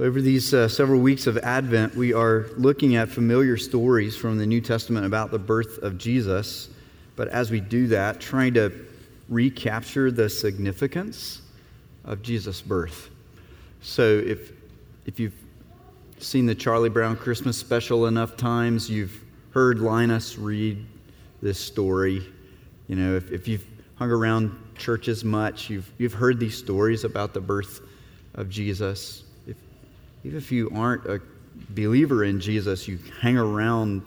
Over these uh, several weeks of Advent, we are looking at familiar stories from the New Testament about the birth of Jesus. But as we do that, trying to recapture the significance of Jesus' birth. So if, if you've seen the Charlie Brown Christmas special enough times, you've heard Linus read this story. You know, if, if you've hung around churches much, you've, you've heard these stories about the birth of Jesus even if you aren't a believer in Jesus, you hang around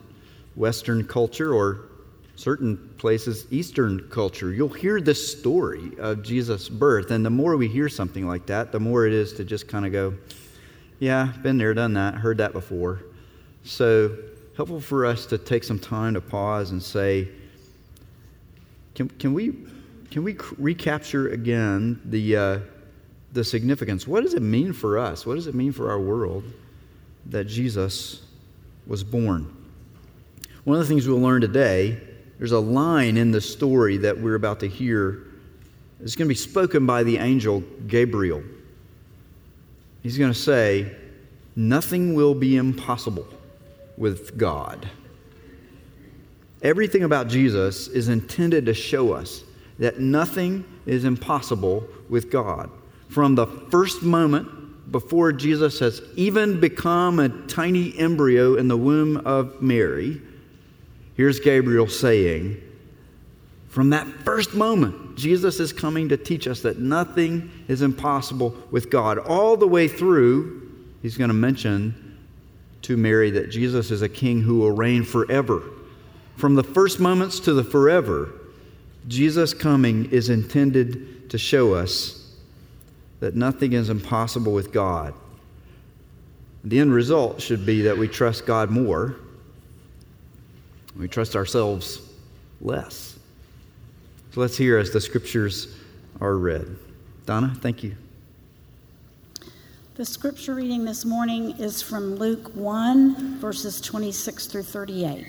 Western culture or certain places, Eastern culture, you'll hear this story of Jesus' birth. And the more we hear something like that, the more it is to just kind of go, yeah, been there, done that, heard that before. So, helpful for us to take some time to pause and say, can, can, we, can we recapture again the, uh, the significance. What does it mean for us? What does it mean for our world that Jesus was born? One of the things we'll learn today, there's a line in the story that we're about to hear. It's going to be spoken by the angel Gabriel. He's going to say, Nothing will be impossible with God. Everything about Jesus is intended to show us that nothing is impossible with God from the first moment before Jesus has even become a tiny embryo in the womb of Mary, here's Gabriel saying, from that first moment, Jesus is coming to teach us that nothing is impossible with God. All the way through, he's going to mention to Mary that Jesus is a king who will reign forever. From the first moments to the forever, Jesus' coming is intended to show us that nothing is impossible with God. The end result should be that we trust God more, we trust ourselves less. So let's hear as the scriptures are read. Donna, thank you. The scripture reading this morning is from Luke 1, verses 26 through 38.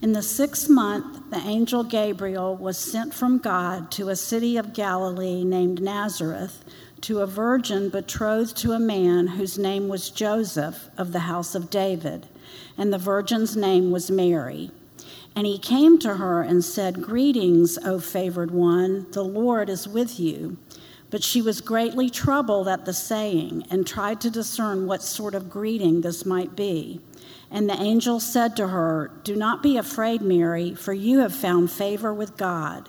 In the sixth month, the angel Gabriel was sent from God to a city of Galilee named Nazareth to a virgin betrothed to a man whose name was Joseph of the house of David, and the virgin's name was Mary. And he came to her and said, Greetings, O favored one, the Lord is with you. But she was greatly troubled at the saying and tried to discern what sort of greeting this might be. And the angel said to her, Do not be afraid, Mary, for you have found favor with God.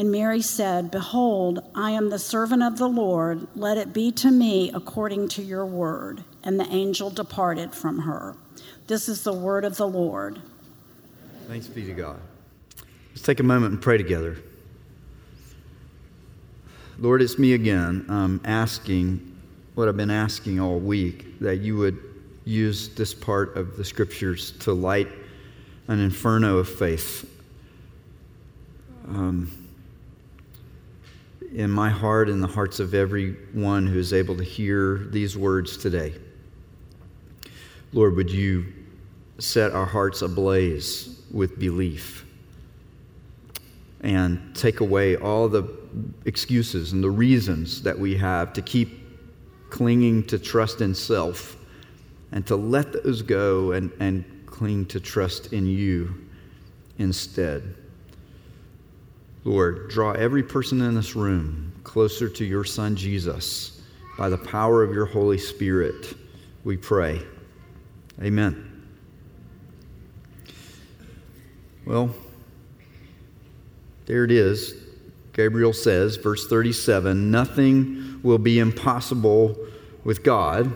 And Mary said, Behold, I am the servant of the Lord. Let it be to me according to your word. And the angel departed from her. This is the word of the Lord. Thanks be to God. Let's take a moment and pray together. Lord, it's me again. I'm asking what I've been asking all week that you would use this part of the scriptures to light an inferno of faith. Um, in my heart and the hearts of everyone who is able to hear these words today. Lord, would you set our hearts ablaze with belief and take away all the excuses and the reasons that we have to keep clinging to trust in self and to let those go and, and cling to trust in you instead. Lord, draw every person in this room closer to your Son Jesus by the power of your Holy Spirit, we pray. Amen. Well, there it is. Gabriel says, verse 37 nothing will be impossible with God.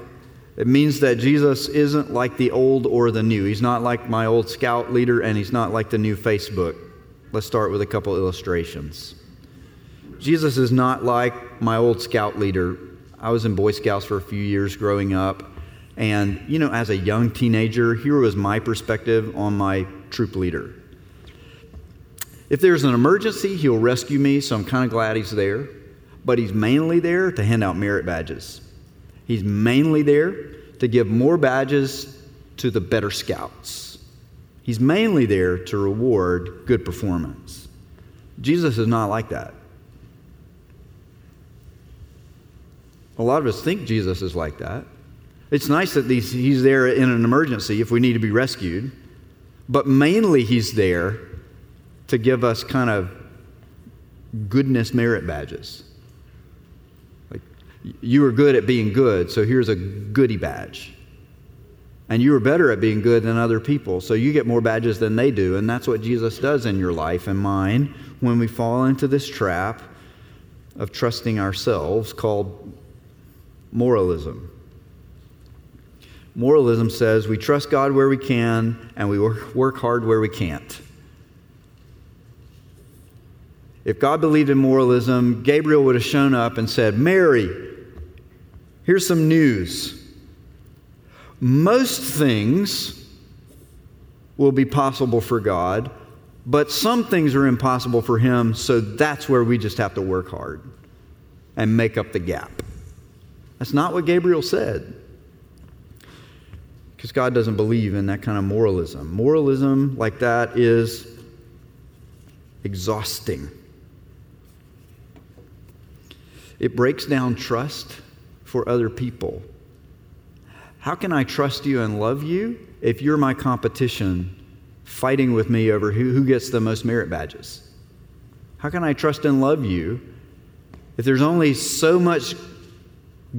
It means that Jesus isn't like the old or the new. He's not like my old scout leader, and he's not like the new Facebook. Let's start with a couple illustrations. Jesus is not like my old scout leader. I was in Boy Scouts for a few years growing up. And, you know, as a young teenager, here was my perspective on my troop leader. If there's an emergency, he'll rescue me, so I'm kind of glad he's there. But he's mainly there to hand out merit badges. He's mainly there to give more badges to the better scouts. He's mainly there to reward good performance. Jesus is not like that. A lot of us think Jesus is like that. It's nice that he's there in an emergency if we need to be rescued, but mainly he's there to give us kind of goodness merit badges. Like, you were good at being good, so here's a goody badge. And you are better at being good than other people, so you get more badges than they do. And that's what Jesus does in your life and mine when we fall into this trap of trusting ourselves called moralism. Moralism says we trust God where we can and we work hard where we can't. If God believed in moralism, Gabriel would have shown up and said, Mary, here's some news. Most things will be possible for God, but some things are impossible for Him, so that's where we just have to work hard and make up the gap. That's not what Gabriel said because God doesn't believe in that kind of moralism. Moralism like that is exhausting. It breaks down trust for other people. How can I trust you and love you if you're my competition fighting with me over who, who gets the most merit badges? How can I trust and love you if there's only so much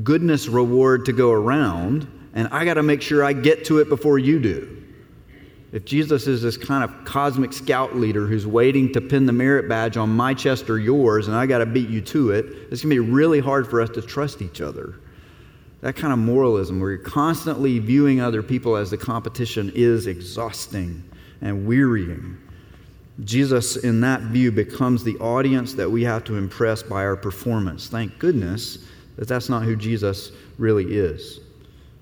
goodness reward to go around and I got to make sure I get to it before you do. If Jesus is this kind of cosmic scout leader who's waiting to pin the merit badge on my chest or yours, and I got to beat you to it, it's going to be really hard for us to trust each other. That kind of moralism, where you're constantly viewing other people as the competition, is exhausting and wearying. Jesus, in that view, becomes the audience that we have to impress by our performance. Thank goodness that that's not who Jesus really is.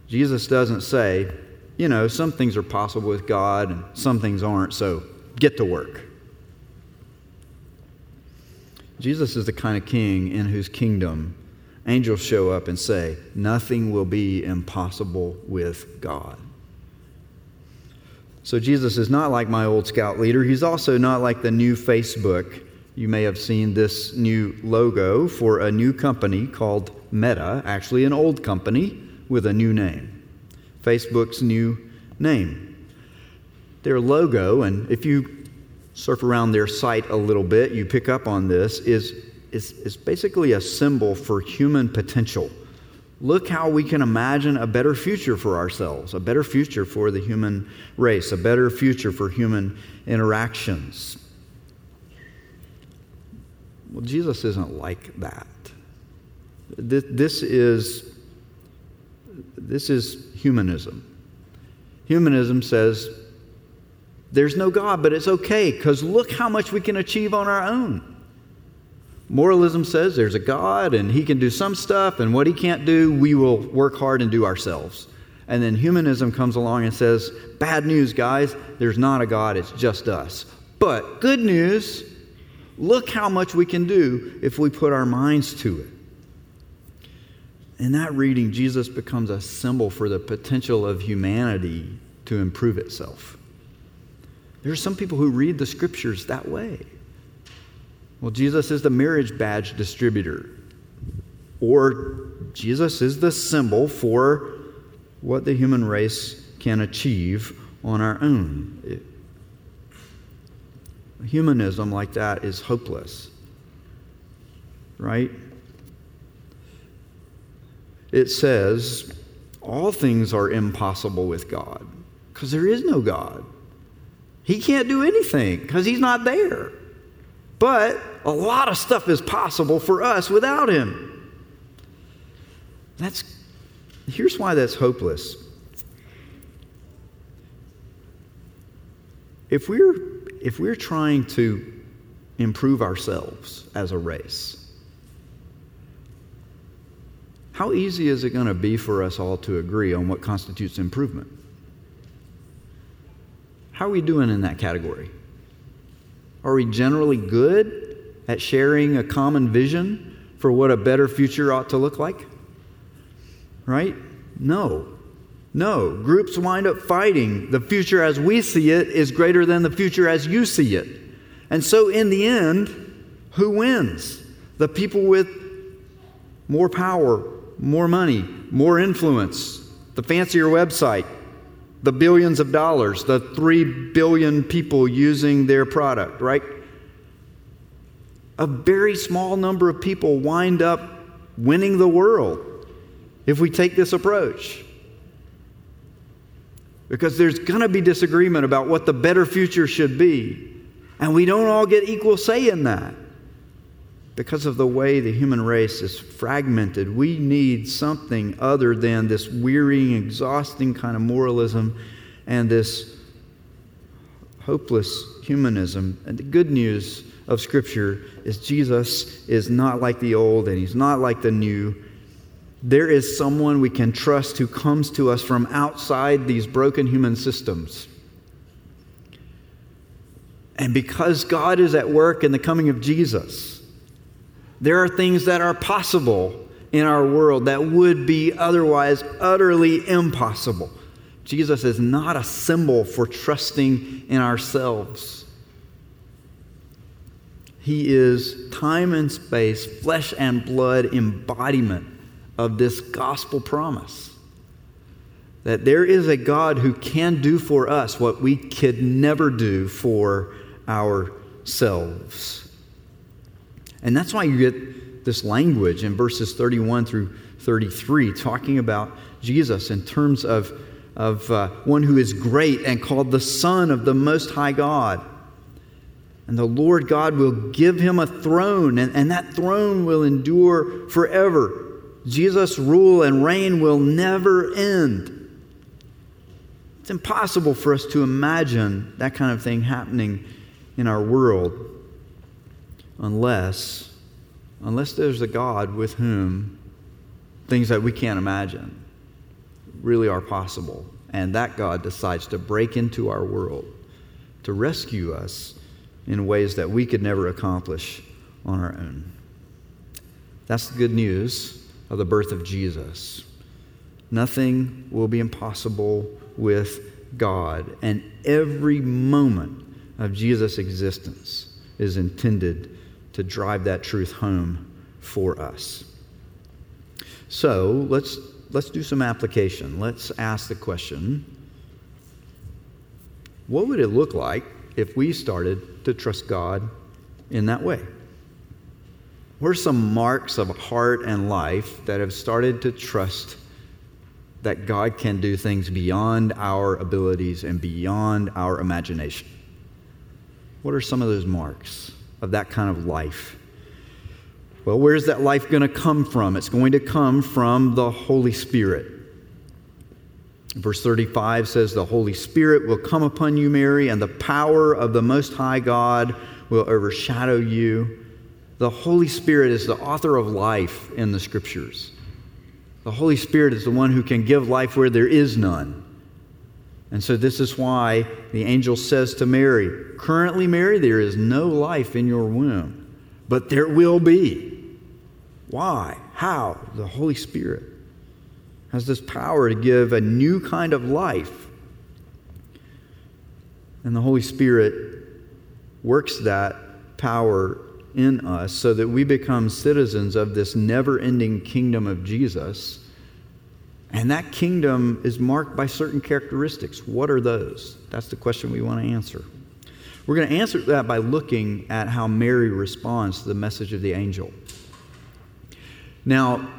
Jesus doesn't say, you know, some things are possible with God and some things aren't, so get to work. Jesus is the kind of king in whose kingdom angels show up and say, Nothing will be impossible with God. So Jesus is not like my old scout leader. He's also not like the new Facebook. You may have seen this new logo for a new company called Meta, actually, an old company with a new name. Facebook's new name. Their logo, and if you surf around their site a little bit, you pick up on this, is, is, is basically a symbol for human potential. Look how we can imagine a better future for ourselves, a better future for the human race, a better future for human interactions. Well, Jesus isn't like that. This is this is humanism. Humanism says there's no God, but it's okay because look how much we can achieve on our own. Moralism says there's a God and he can do some stuff, and what he can't do, we will work hard and do ourselves. And then humanism comes along and says, bad news, guys, there's not a God, it's just us. But good news, look how much we can do if we put our minds to it. In that reading, Jesus becomes a symbol for the potential of humanity to improve itself. There are some people who read the scriptures that way. Well, Jesus is the marriage badge distributor, or Jesus is the symbol for what the human race can achieve on our own. It, humanism like that is hopeless, right? it says, all things are impossible with God because there is no God. He can't do anything because he's not there. But a lot of stuff is possible for us without him. That's here's why that's hopeless. If we're if we're trying to improve ourselves as a race, how easy is it going to be for us all to agree on what constitutes improvement? How are we doing in that category? Are we generally good at sharing a common vision for what a better future ought to look like? Right? No. No. Groups wind up fighting. The future as we see it is greater than the future as you see it. And so, in the end, who wins? The people with more power, more money, more influence, the fancier website, the billions of dollars, the three billion people using their product, right? A very small number of people wind up winning the world if we take this approach. Because there's going to be disagreement about what the better future should be. And we don't all get equal say in that because of the way the human race is fragmented, we need something other than this wearying, exhausting kind of moralism and this hopeless humanism. And the good news of Scripture is Jesus is not like the old and he's not like the new. There is someone we can trust who comes to us from outside these broken human systems. And because God is at work in the coming of Jesus, there are things that are possible in our world that would be otherwise utterly impossible. Jesus is not a symbol for trusting in ourselves. He is time and space, flesh and blood embodiment of this gospel promise. That there is a God who can do for us what we could never do for ourselves. And that's why you get this language in verses 31 through 33 talking about Jesus in terms of, of uh, one who is great and called the Son of the Most High God. And the Lord God will give him a throne, and, and that throne will endure forever. Jesus' rule and reign will never end. It's impossible for us to imagine that kind of thing happening in our world unless unless there's a God with whom things that we can't imagine really are possible. And that God decides to break into our world, to rescue us in ways that we could never accomplish on our own. That's the good news of the birth of Jesus. Nothing will be impossible with God, and every moment of Jesus' existence is intended to drive that truth home for us. So let's, let's do some application. Let's ask the question what would it look like if we started to trust God in that way? What are some marks of heart and life that have started to trust that God can do things beyond our abilities and beyond our imagination? What are some of those marks? Of that kind of life. Well, where's that life going to come from? It's going to come from the Holy Spirit. Verse 35 says, The Holy Spirit will come upon you, Mary, and the power of the Most High God will overshadow you. The Holy Spirit is the author of life in the Scriptures. The Holy Spirit is the one who can give life where there is none. And so, this is why the angel says to Mary, Currently, Mary, there is no life in your womb, but there will be. Why? How? The Holy Spirit has this power to give a new kind of life. And the Holy Spirit works that power in us so that we become citizens of this never ending kingdom of Jesus and that kingdom is marked by certain characteristics. What are those? That's the question we want to answer. We're going to answer that by looking at how Mary responds to the message of the angel. Now,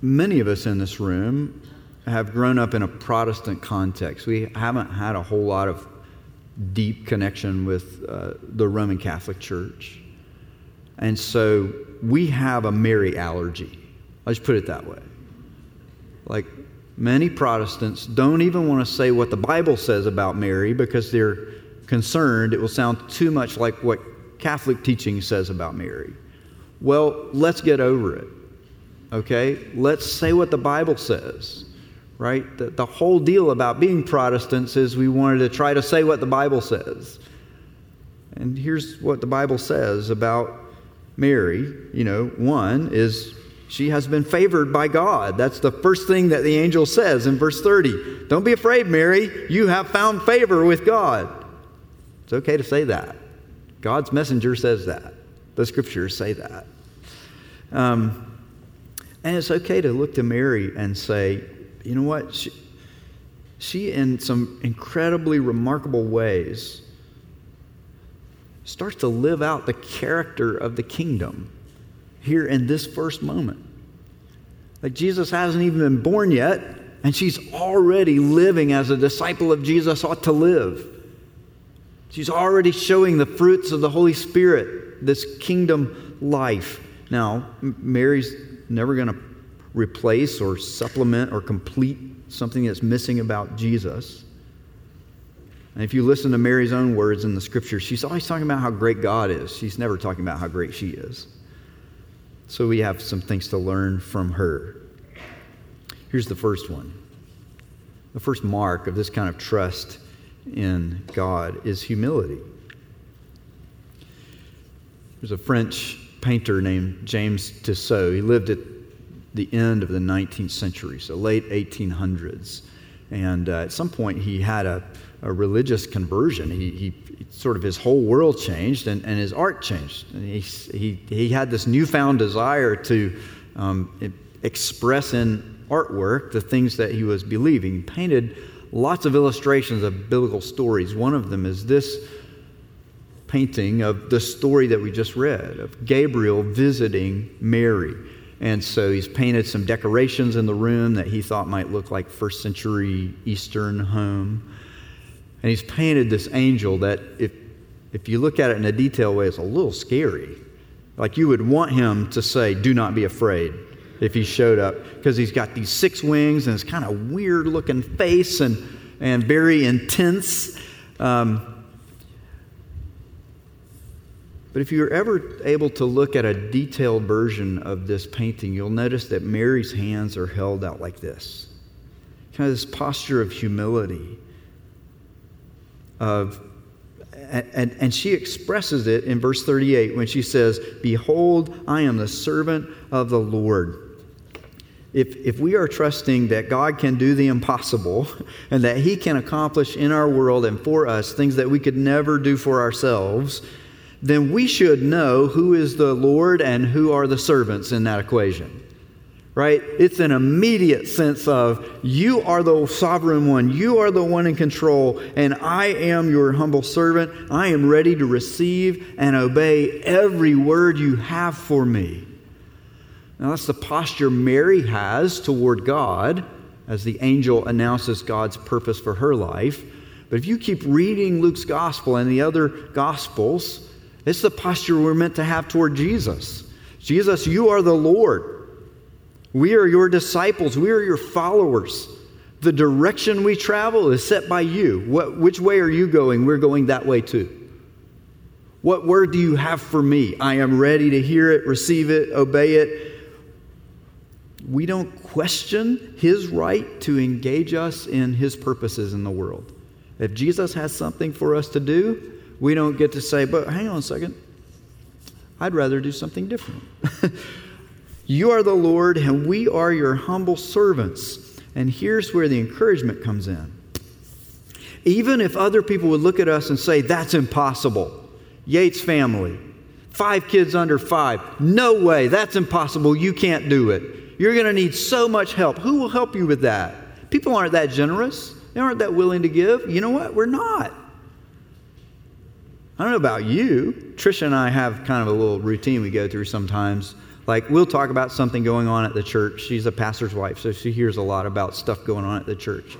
many of us in this room have grown up in a Protestant context. We haven't had a whole lot of deep connection with uh, the Roman Catholic Church. And so we have a Mary allergy. Let's put it that way. Like many Protestants don't even want to say what the Bible says about Mary because they're concerned it will sound too much like what Catholic teaching says about Mary. Well, let's get over it. Okay? Let's say what the Bible says right? The, the whole deal about being Protestants is we wanted to try to say what the Bible says. And here's what the Bible says about Mary. You know, one is she has been favored by God. That's the first thing that the angel says in verse 30. Don't be afraid, Mary. You have found favor with God. It's okay to say that. God's messenger says that. The scriptures say that. Um, and it's okay to look to Mary and say, you know what? She, she, in some incredibly remarkable ways, starts to live out the character of the kingdom here in this first moment. Like Jesus hasn't even been born yet, and she's already living as a disciple of Jesus ought to live. She's already showing the fruits of the Holy Spirit, this kingdom life. Now, Mary's never going to replace or supplement or complete something that's missing about Jesus. And if you listen to Mary's own words in the scripture, she's always talking about how great God is. She's never talking about how great she is. So we have some things to learn from her. Here's the first one. The first mark of this kind of trust in God is humility. There's a French painter named James Tissot. He lived at the end of the 19th century, so late 1800s. And uh, at some point, he had a, a religious conversion. He, he, sort of his whole world changed and, and his art changed. And he, he, he had this newfound desire to um, express in artwork the things that he was believing. He painted lots of illustrations of biblical stories. One of them is this painting of the story that we just read of Gabriel visiting Mary. And so he's painted some decorations in the room that he thought might look like first century Eastern home. And he's painted this angel that, if, if you look at it in a detailed way, it's a little scary. Like you would want him to say, Do not be afraid if he showed up, because he's got these six wings and this kind of weird looking face and, and very intense. Um, but if you're ever able to look at a detailed version of this painting, you'll notice that Mary's hands are held out like this kind of this posture of humility. Of, and, and she expresses it in verse 38 when she says, Behold, I am the servant of the Lord. If, if we are trusting that God can do the impossible and that He can accomplish in our world and for us things that we could never do for ourselves, then we should know who is the Lord and who are the servants in that equation. Right? It's an immediate sense of you are the sovereign one, you are the one in control, and I am your humble servant. I am ready to receive and obey every word you have for me. Now, that's the posture Mary has toward God as the angel announces God's purpose for her life. But if you keep reading Luke's gospel and the other gospels, it's the posture we're meant to have toward Jesus. Jesus, you are the Lord. We are your disciples. We are your followers. The direction we travel is set by you. What, which way are you going? We're going that way too. What word do you have for me? I am ready to hear it, receive it, obey it. We don't question his right to engage us in his purposes in the world. If Jesus has something for us to do, we don't get to say, but hang on a second, I'd rather do something different. you are the Lord, and we are your humble servants. And here's where the encouragement comes in. Even if other people would look at us and say, that's impossible, Yates family, five kids under five, no way, that's impossible, you can't do it. You're going to need so much help. Who will help you with that? People aren't that generous. They aren't that willing to give. You know what? We're not. I don't know about you. Trisha and I have kind of a little routine we go through sometimes. Like, we'll talk about something going on at the church. She's a pastor's wife, so she hears a lot about stuff going on at the church.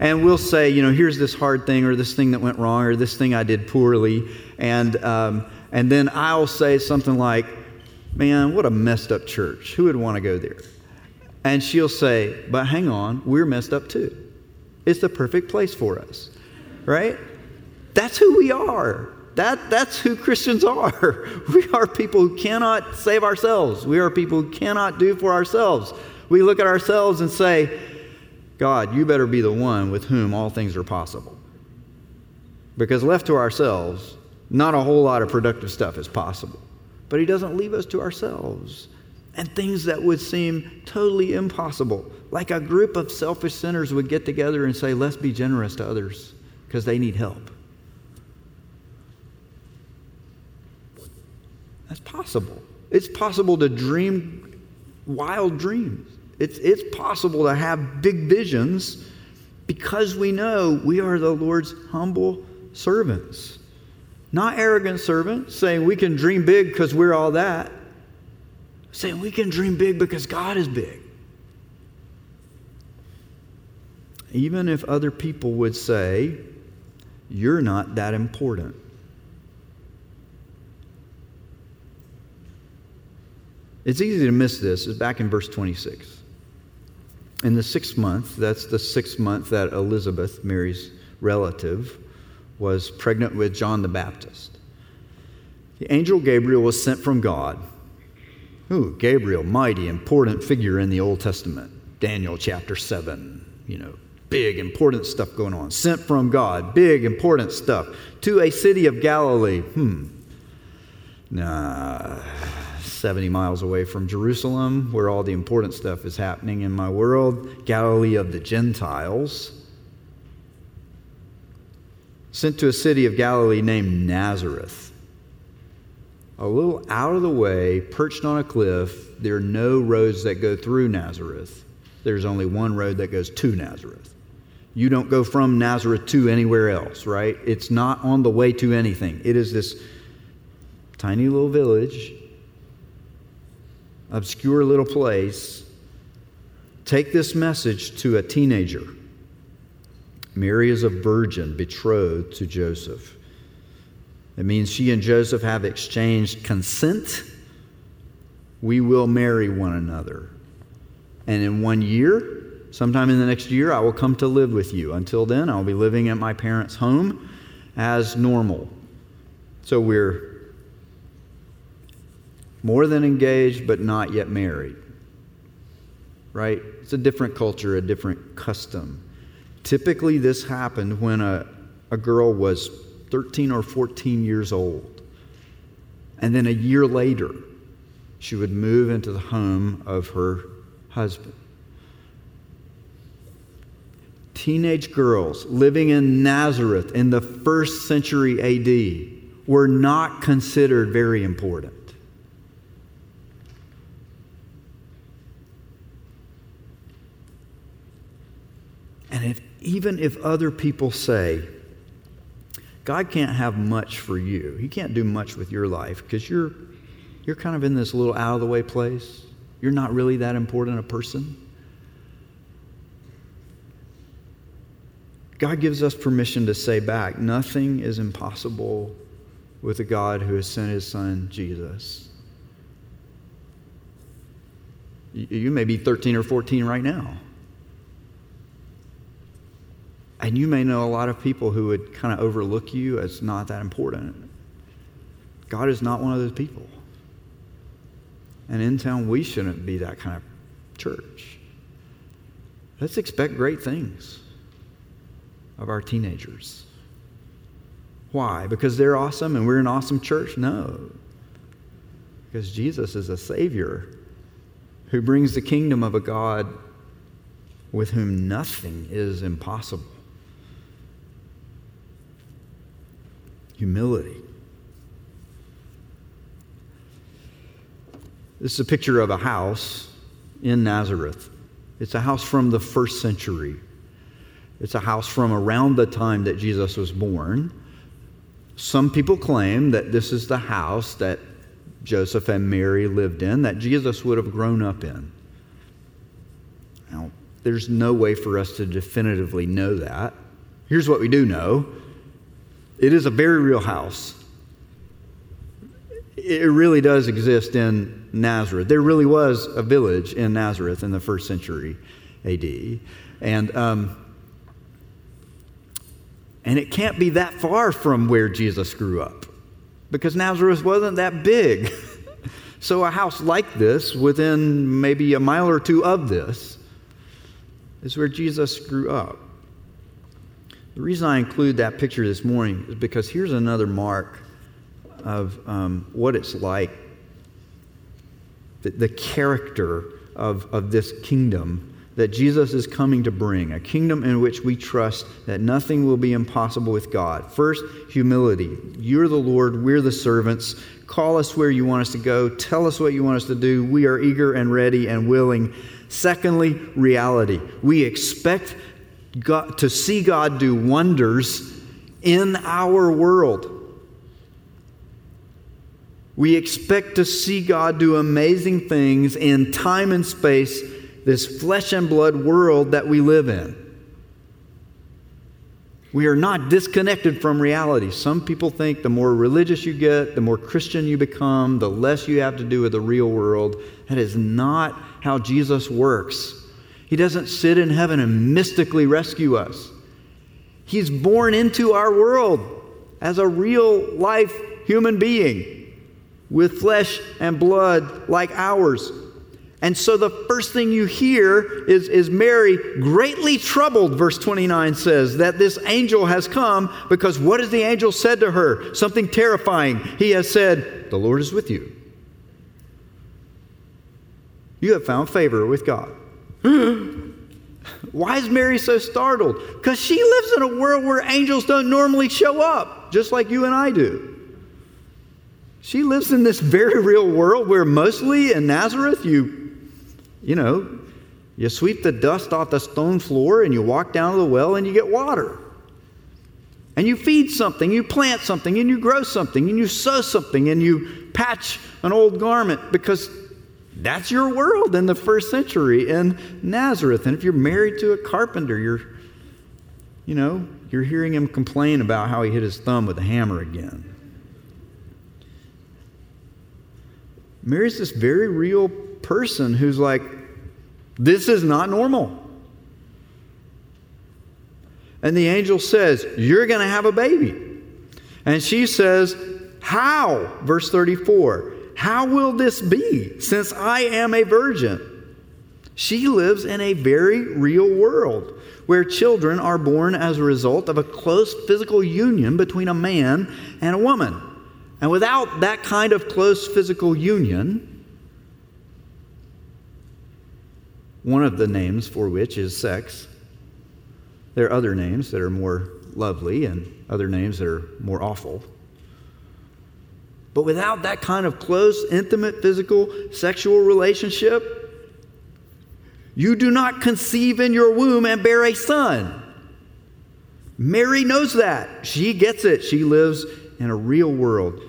And we'll say, you know, here's this hard thing, or this thing that went wrong, or this thing I did poorly. And, um, and then I'll say something like, man, what a messed up church. Who would want to go there? And she'll say, but hang on, we're messed up too. It's the perfect place for us, right? That's who we are. That, that's who Christians are. We are people who cannot save ourselves. We are people who cannot do for ourselves. We look at ourselves and say, God, you better be the one with whom all things are possible. Because left to ourselves, not a whole lot of productive stuff is possible. But He doesn't leave us to ourselves. And things that would seem totally impossible, like a group of selfish sinners would get together and say, let's be generous to others because they need help. That's possible. It's possible to dream wild dreams. It's, it's possible to have big visions because we know we are the Lord's humble servants. Not arrogant servants saying we can dream big because we're all that. Saying we can dream big because God is big. Even if other people would say, you're not that important. It's easy to miss this. It's back in verse 26. In the sixth month, that's the sixth month that Elizabeth, Mary's relative, was pregnant with John the Baptist. The angel Gabriel was sent from God. Ooh, Gabriel, mighty, important figure in the Old Testament. Daniel chapter 7, you know, big, important stuff going on. Sent from God, big, important stuff. To a city of Galilee. Hmm. Nah 70 miles away from Jerusalem, where all the important stuff is happening in my world, Galilee of the Gentiles. Sent to a city of Galilee named Nazareth. A little out of the way, perched on a cliff, there are no roads that go through Nazareth. There's only one road that goes to Nazareth. You don't go from Nazareth to anywhere else, right? It's not on the way to anything. It is this tiny little village obscure little place, take this message to a teenager. Mary is a virgin betrothed to Joseph. It means she and Joseph have exchanged consent. We will marry one another. And in one year, sometime in the next year, I will come to live with you. Until then, I'll be living at my parents' home as normal. So we're more than engaged, but not yet married. Right? It's a different culture, a different custom. Typically, this happened when a, a girl was 13 or 14 years old. And then a year later, she would move into the home of her husband. Teenage girls living in Nazareth in the first century AD were not considered very important. And if, even if other people say, God can't have much for you, He can't do much with your life because you're, you're kind of in this little out of the way place. You're not really that important a person. God gives us permission to say back nothing is impossible with a God who has sent his son, Jesus. You may be 13 or 14 right now. And you may know a lot of people who would kind of overlook you as not that important. God is not one of those people. And in town, we shouldn't be that kind of church. Let's expect great things of our teenagers. Why? Because they're awesome and we're an awesome church? No. Because Jesus is a Savior who brings the kingdom of a God with whom nothing is impossible. Humility. This is a picture of a house in Nazareth. It's a house from the first century. It's a house from around the time that Jesus was born. Some people claim that this is the house that Joseph and Mary lived in, that Jesus would have grown up in. Now, there's no way for us to definitively know that. Here's what we do know it is a very real house. It really does exist in Nazareth. There really was a village in Nazareth in the first century AD. And, um, and it can't be that far from where Jesus grew up because Nazareth wasn't that big. so, a house like this, within maybe a mile or two of this, is where Jesus grew up. The reason I include that picture this morning is because here's another mark of um, what it's like, the, the character of, of this kingdom that Jesus is coming to bring, a kingdom in which we trust that nothing will be impossible with God. First, humility. You're the Lord, we're the servants. Call us where you want us to go, tell us what you want us to do. We are eager and ready and willing. Secondly, reality. We expect God, to see God do wonders in our world. We expect to see God do amazing things in time and space this flesh and blood world that we live in. We are not disconnected from reality. Some people think the more religious you get, the more Christian you become, the less you have to do with the real world. That is not how Jesus works. He doesn't sit in heaven and mystically rescue us. He's born into our world as a real life human being with flesh and blood like ours. And so the first thing you hear is, is Mary greatly troubled, verse 29 says, that this angel has come because what has the angel said to her? Something terrifying. He has said, The Lord is with you. You have found favor with God. Why is Mary so startled? Because she lives in a world where angels don't normally show up, just like you and I do. She lives in this very real world where mostly in Nazareth you you know, you sweep the dust off the stone floor and you walk down to the well and you get water. And you feed something, you plant something, and you grow something, and you sow something, and you patch an old garment because that's your world in the first century in Nazareth. And if you're married to a carpenter, you're, you know, you're hearing him complain about how he hit his thumb with a hammer again. Mary's this very real person who's like, this is not normal. And the angel says, You're going to have a baby. And she says, How? Verse 34 How will this be since I am a virgin? She lives in a very real world where children are born as a result of a close physical union between a man and a woman. And without that kind of close physical union, one of the names for which is sex. There are other names that are more lovely and other names that are more awful. But without that kind of close, intimate, physical, sexual relationship, you do not conceive in your womb and bear a son. Mary knows that. She gets it. She lives in a real world.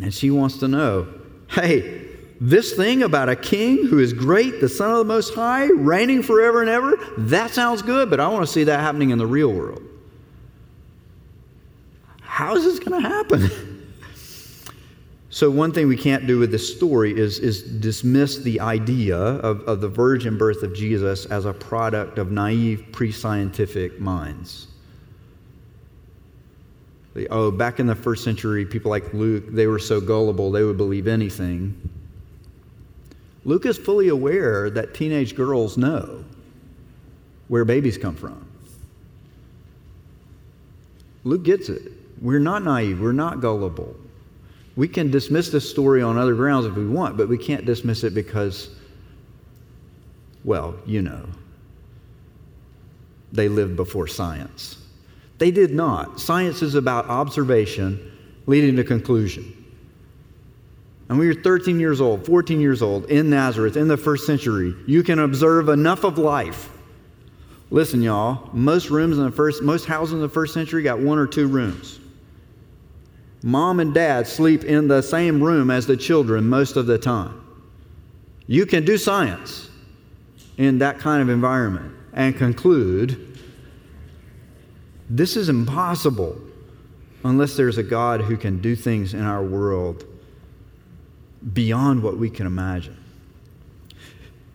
And she wants to know hey, this thing about a king who is great, the Son of the Most High, reigning forever and ever, that sounds good, but I want to see that happening in the real world. How is this going to happen? so, one thing we can't do with this story is, is dismiss the idea of, of the virgin birth of Jesus as a product of naive pre scientific minds. Oh, back in the first century, people like Luke, they were so gullible, they would believe anything. Luke is fully aware that teenage girls know where babies come from. Luke gets it. We're not naive, we're not gullible. We can dismiss this story on other grounds if we want, but we can't dismiss it because, well, you know, they lived before science. They did not. Science is about observation leading to conclusion. And when you're 13 years old, 14 years old, in Nazareth, in the first century, you can observe enough of life. Listen, y'all, most rooms in the first, most houses in the first century got one or two rooms. Mom and dad sleep in the same room as the children most of the time. You can do science in that kind of environment and conclude this is impossible unless there's a God who can do things in our world beyond what we can imagine.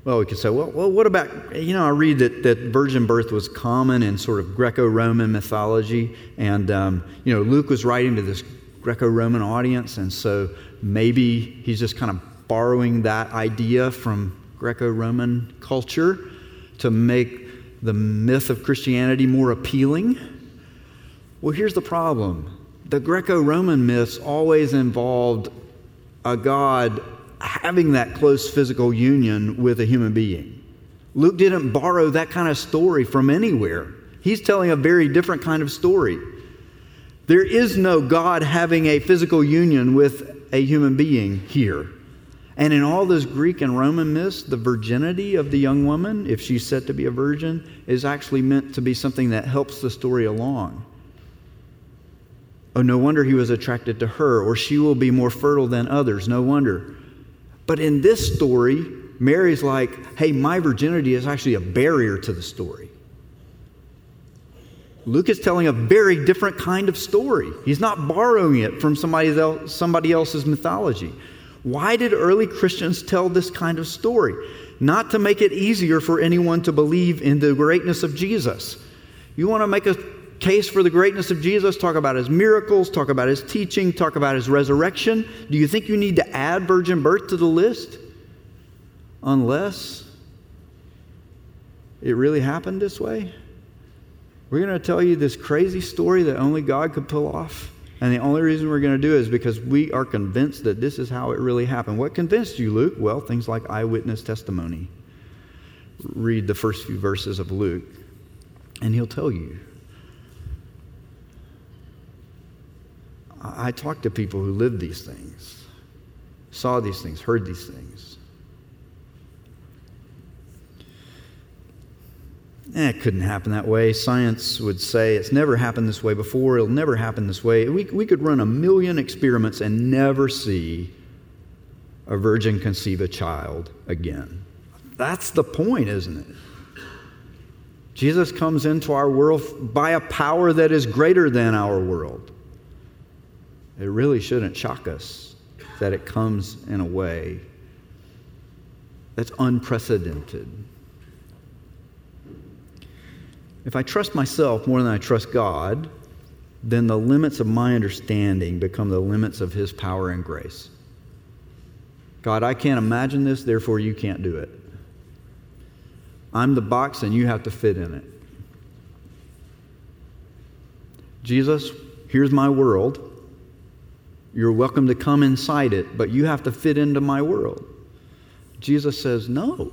Well, we could say, well, well, what about, you know, I read that, that virgin birth was common in sort of Greco Roman mythology. And, um, you know, Luke was writing to this Greco Roman audience. And so maybe he's just kind of borrowing that idea from Greco Roman culture to make the myth of Christianity more appealing. Well, here's the problem the Greco Roman myths always involved a God having that close physical union with a human being. Luke didn't borrow that kind of story from anywhere. He's telling a very different kind of story. There is no God having a physical union with a human being here. And in all those Greek and Roman myths, the virginity of the young woman, if she's said to be a virgin, is actually meant to be something that helps the story along. Oh, no wonder he was attracted to her, or she will be more fertile than others. No wonder. But in this story, Mary's like, hey, my virginity is actually a barrier to the story. Luke is telling a very different kind of story. He's not borrowing it from somebody, else, somebody else's mythology. Why did early Christians tell this kind of story? Not to make it easier for anyone to believe in the greatness of Jesus. You want to make a case for the greatness of Jesus, talk about his miracles, talk about his teaching, talk about his resurrection. Do you think you need to add virgin birth to the list? Unless it really happened this way? We're going to tell you this crazy story that only God could pull off. And the only reason we're going to do it is because we are convinced that this is how it really happened. What convinced you, Luke? Well, things like eyewitness testimony. Read the first few verses of Luke, and he'll tell you. I talked to people who lived these things, saw these things, heard these things. Eh, it couldn't happen that way. Science would say it's never happened this way before, it'll never happen this way. We, we could run a million experiments and never see a virgin conceive a child again. That's the point, isn't it? Jesus comes into our world by a power that is greater than our world. It really shouldn't shock us that it comes in a way that's unprecedented. If I trust myself more than I trust God, then the limits of my understanding become the limits of His power and grace. God, I can't imagine this, therefore you can't do it. I'm the box and you have to fit in it. Jesus, here's my world. You're welcome to come inside it, but you have to fit into my world. Jesus says, No.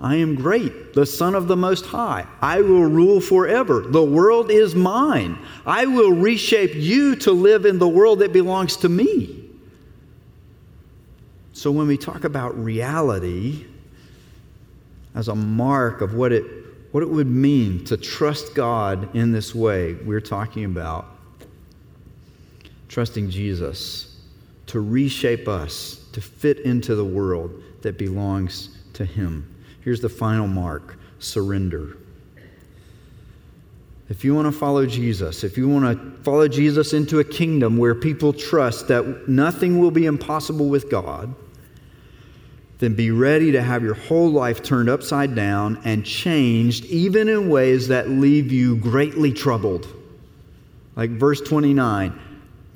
I am great, the Son of the Most High. I will rule forever. The world is mine. I will reshape you to live in the world that belongs to me. So when we talk about reality as a mark of what it, what it would mean to trust God in this way, we're talking about trusting Jesus to reshape us to fit into the world that belongs to Him. Here's the final mark surrender. If you want to follow Jesus, if you want to follow Jesus into a kingdom where people trust that nothing will be impossible with God, then be ready to have your whole life turned upside down and changed, even in ways that leave you greatly troubled. Like verse 29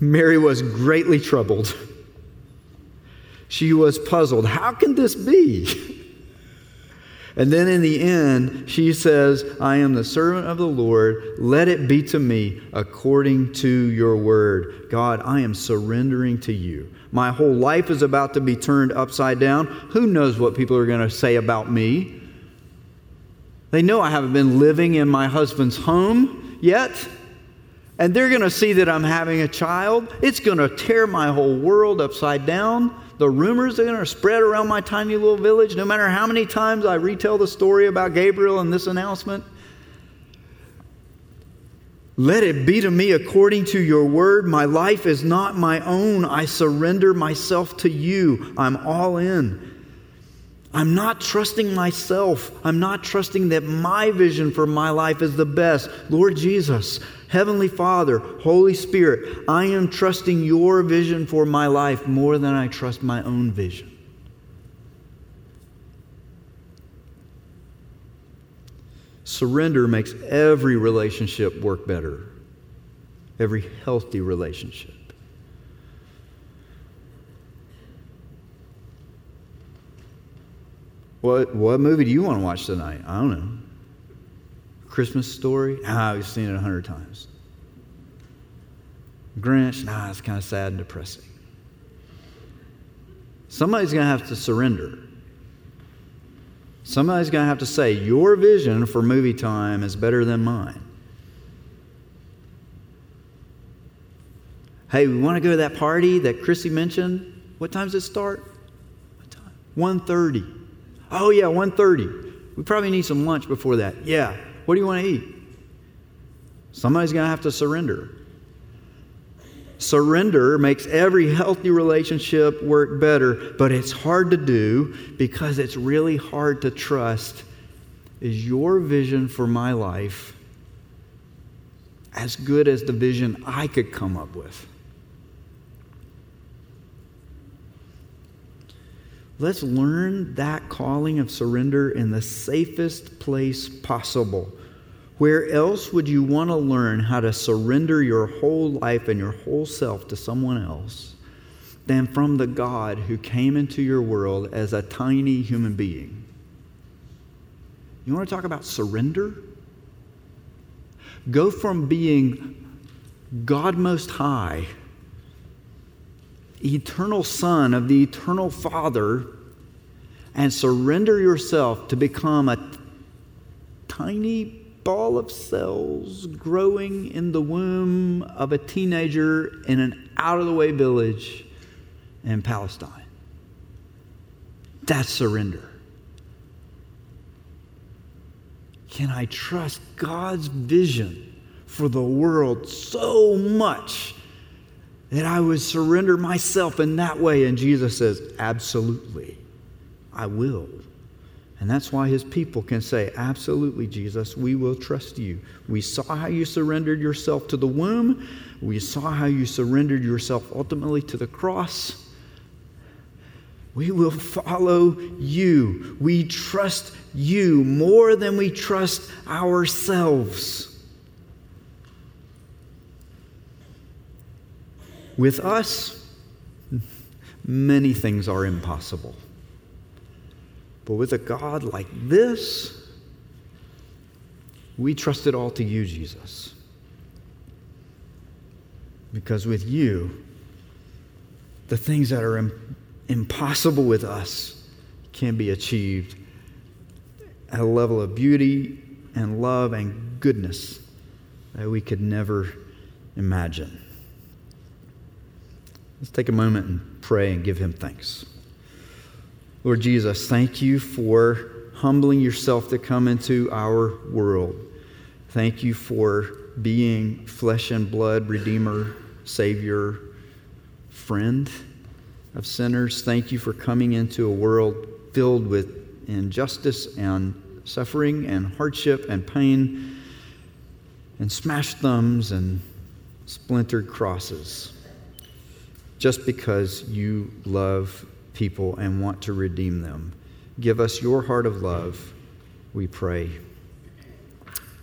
Mary was greatly troubled. She was puzzled. How can this be? And then in the end, she says, I am the servant of the Lord. Let it be to me according to your word. God, I am surrendering to you. My whole life is about to be turned upside down. Who knows what people are going to say about me? They know I haven't been living in my husband's home yet and they're going to see that I'm having a child. It's going to tear my whole world upside down. The rumors are going to spread around my tiny little village, no matter how many times I retell the story about Gabriel and this announcement. Let it be to me according to your word. My life is not my own. I surrender myself to you. I'm all in. I'm not trusting myself. I'm not trusting that my vision for my life is the best. Lord Jesus, Heavenly Father, Holy Spirit, I am trusting your vision for my life more than I trust my own vision. Surrender makes every relationship work better, every healthy relationship. What, what movie do you want to watch tonight? I don't know. Christmas story? Ah, I've seen it a hundred times. Grinch? Nah, it's kind of sad and depressing. Somebody's going to have to surrender. Somebody's going to have to say, Your vision for movie time is better than mine. Hey, we want to go to that party that Chrissy mentioned. What time does it start? What time? 1.30. Oh yeah, 1.30. We probably need some lunch before that. Yeah. What do you want to eat? Somebody's going to have to surrender. Surrender makes every healthy relationship work better, but it's hard to do because it's really hard to trust. Is your vision for my life as good as the vision I could come up with? Let's learn that calling of surrender in the safest place possible. Where else would you want to learn how to surrender your whole life and your whole self to someone else than from the God who came into your world as a tiny human being? You want to talk about surrender? Go from being God Most High eternal Son of the eternal Father and surrender yourself to become a tiny ball of cells growing in the womb of a teenager in an out of the way village in Palestine. That's surrender. Can I trust God's vision for the world so much that I would surrender myself in that way. And Jesus says, Absolutely, I will. And that's why his people can say, Absolutely, Jesus, we will trust you. We saw how you surrendered yourself to the womb, we saw how you surrendered yourself ultimately to the cross. We will follow you. We trust you more than we trust ourselves. With us, many things are impossible. But with a God like this, we trust it all to you, Jesus. Because with you, the things that are Im- impossible with us can be achieved at a level of beauty and love and goodness that we could never imagine. Let's take a moment and pray and give him thanks. Lord Jesus, thank you for humbling yourself to come into our world. Thank you for being flesh and blood, Redeemer, Savior, friend of sinners. Thank you for coming into a world filled with injustice and suffering and hardship and pain and smashed thumbs and splintered crosses just because you love people and want to redeem them. Give us your heart of love, we pray.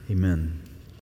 Amen.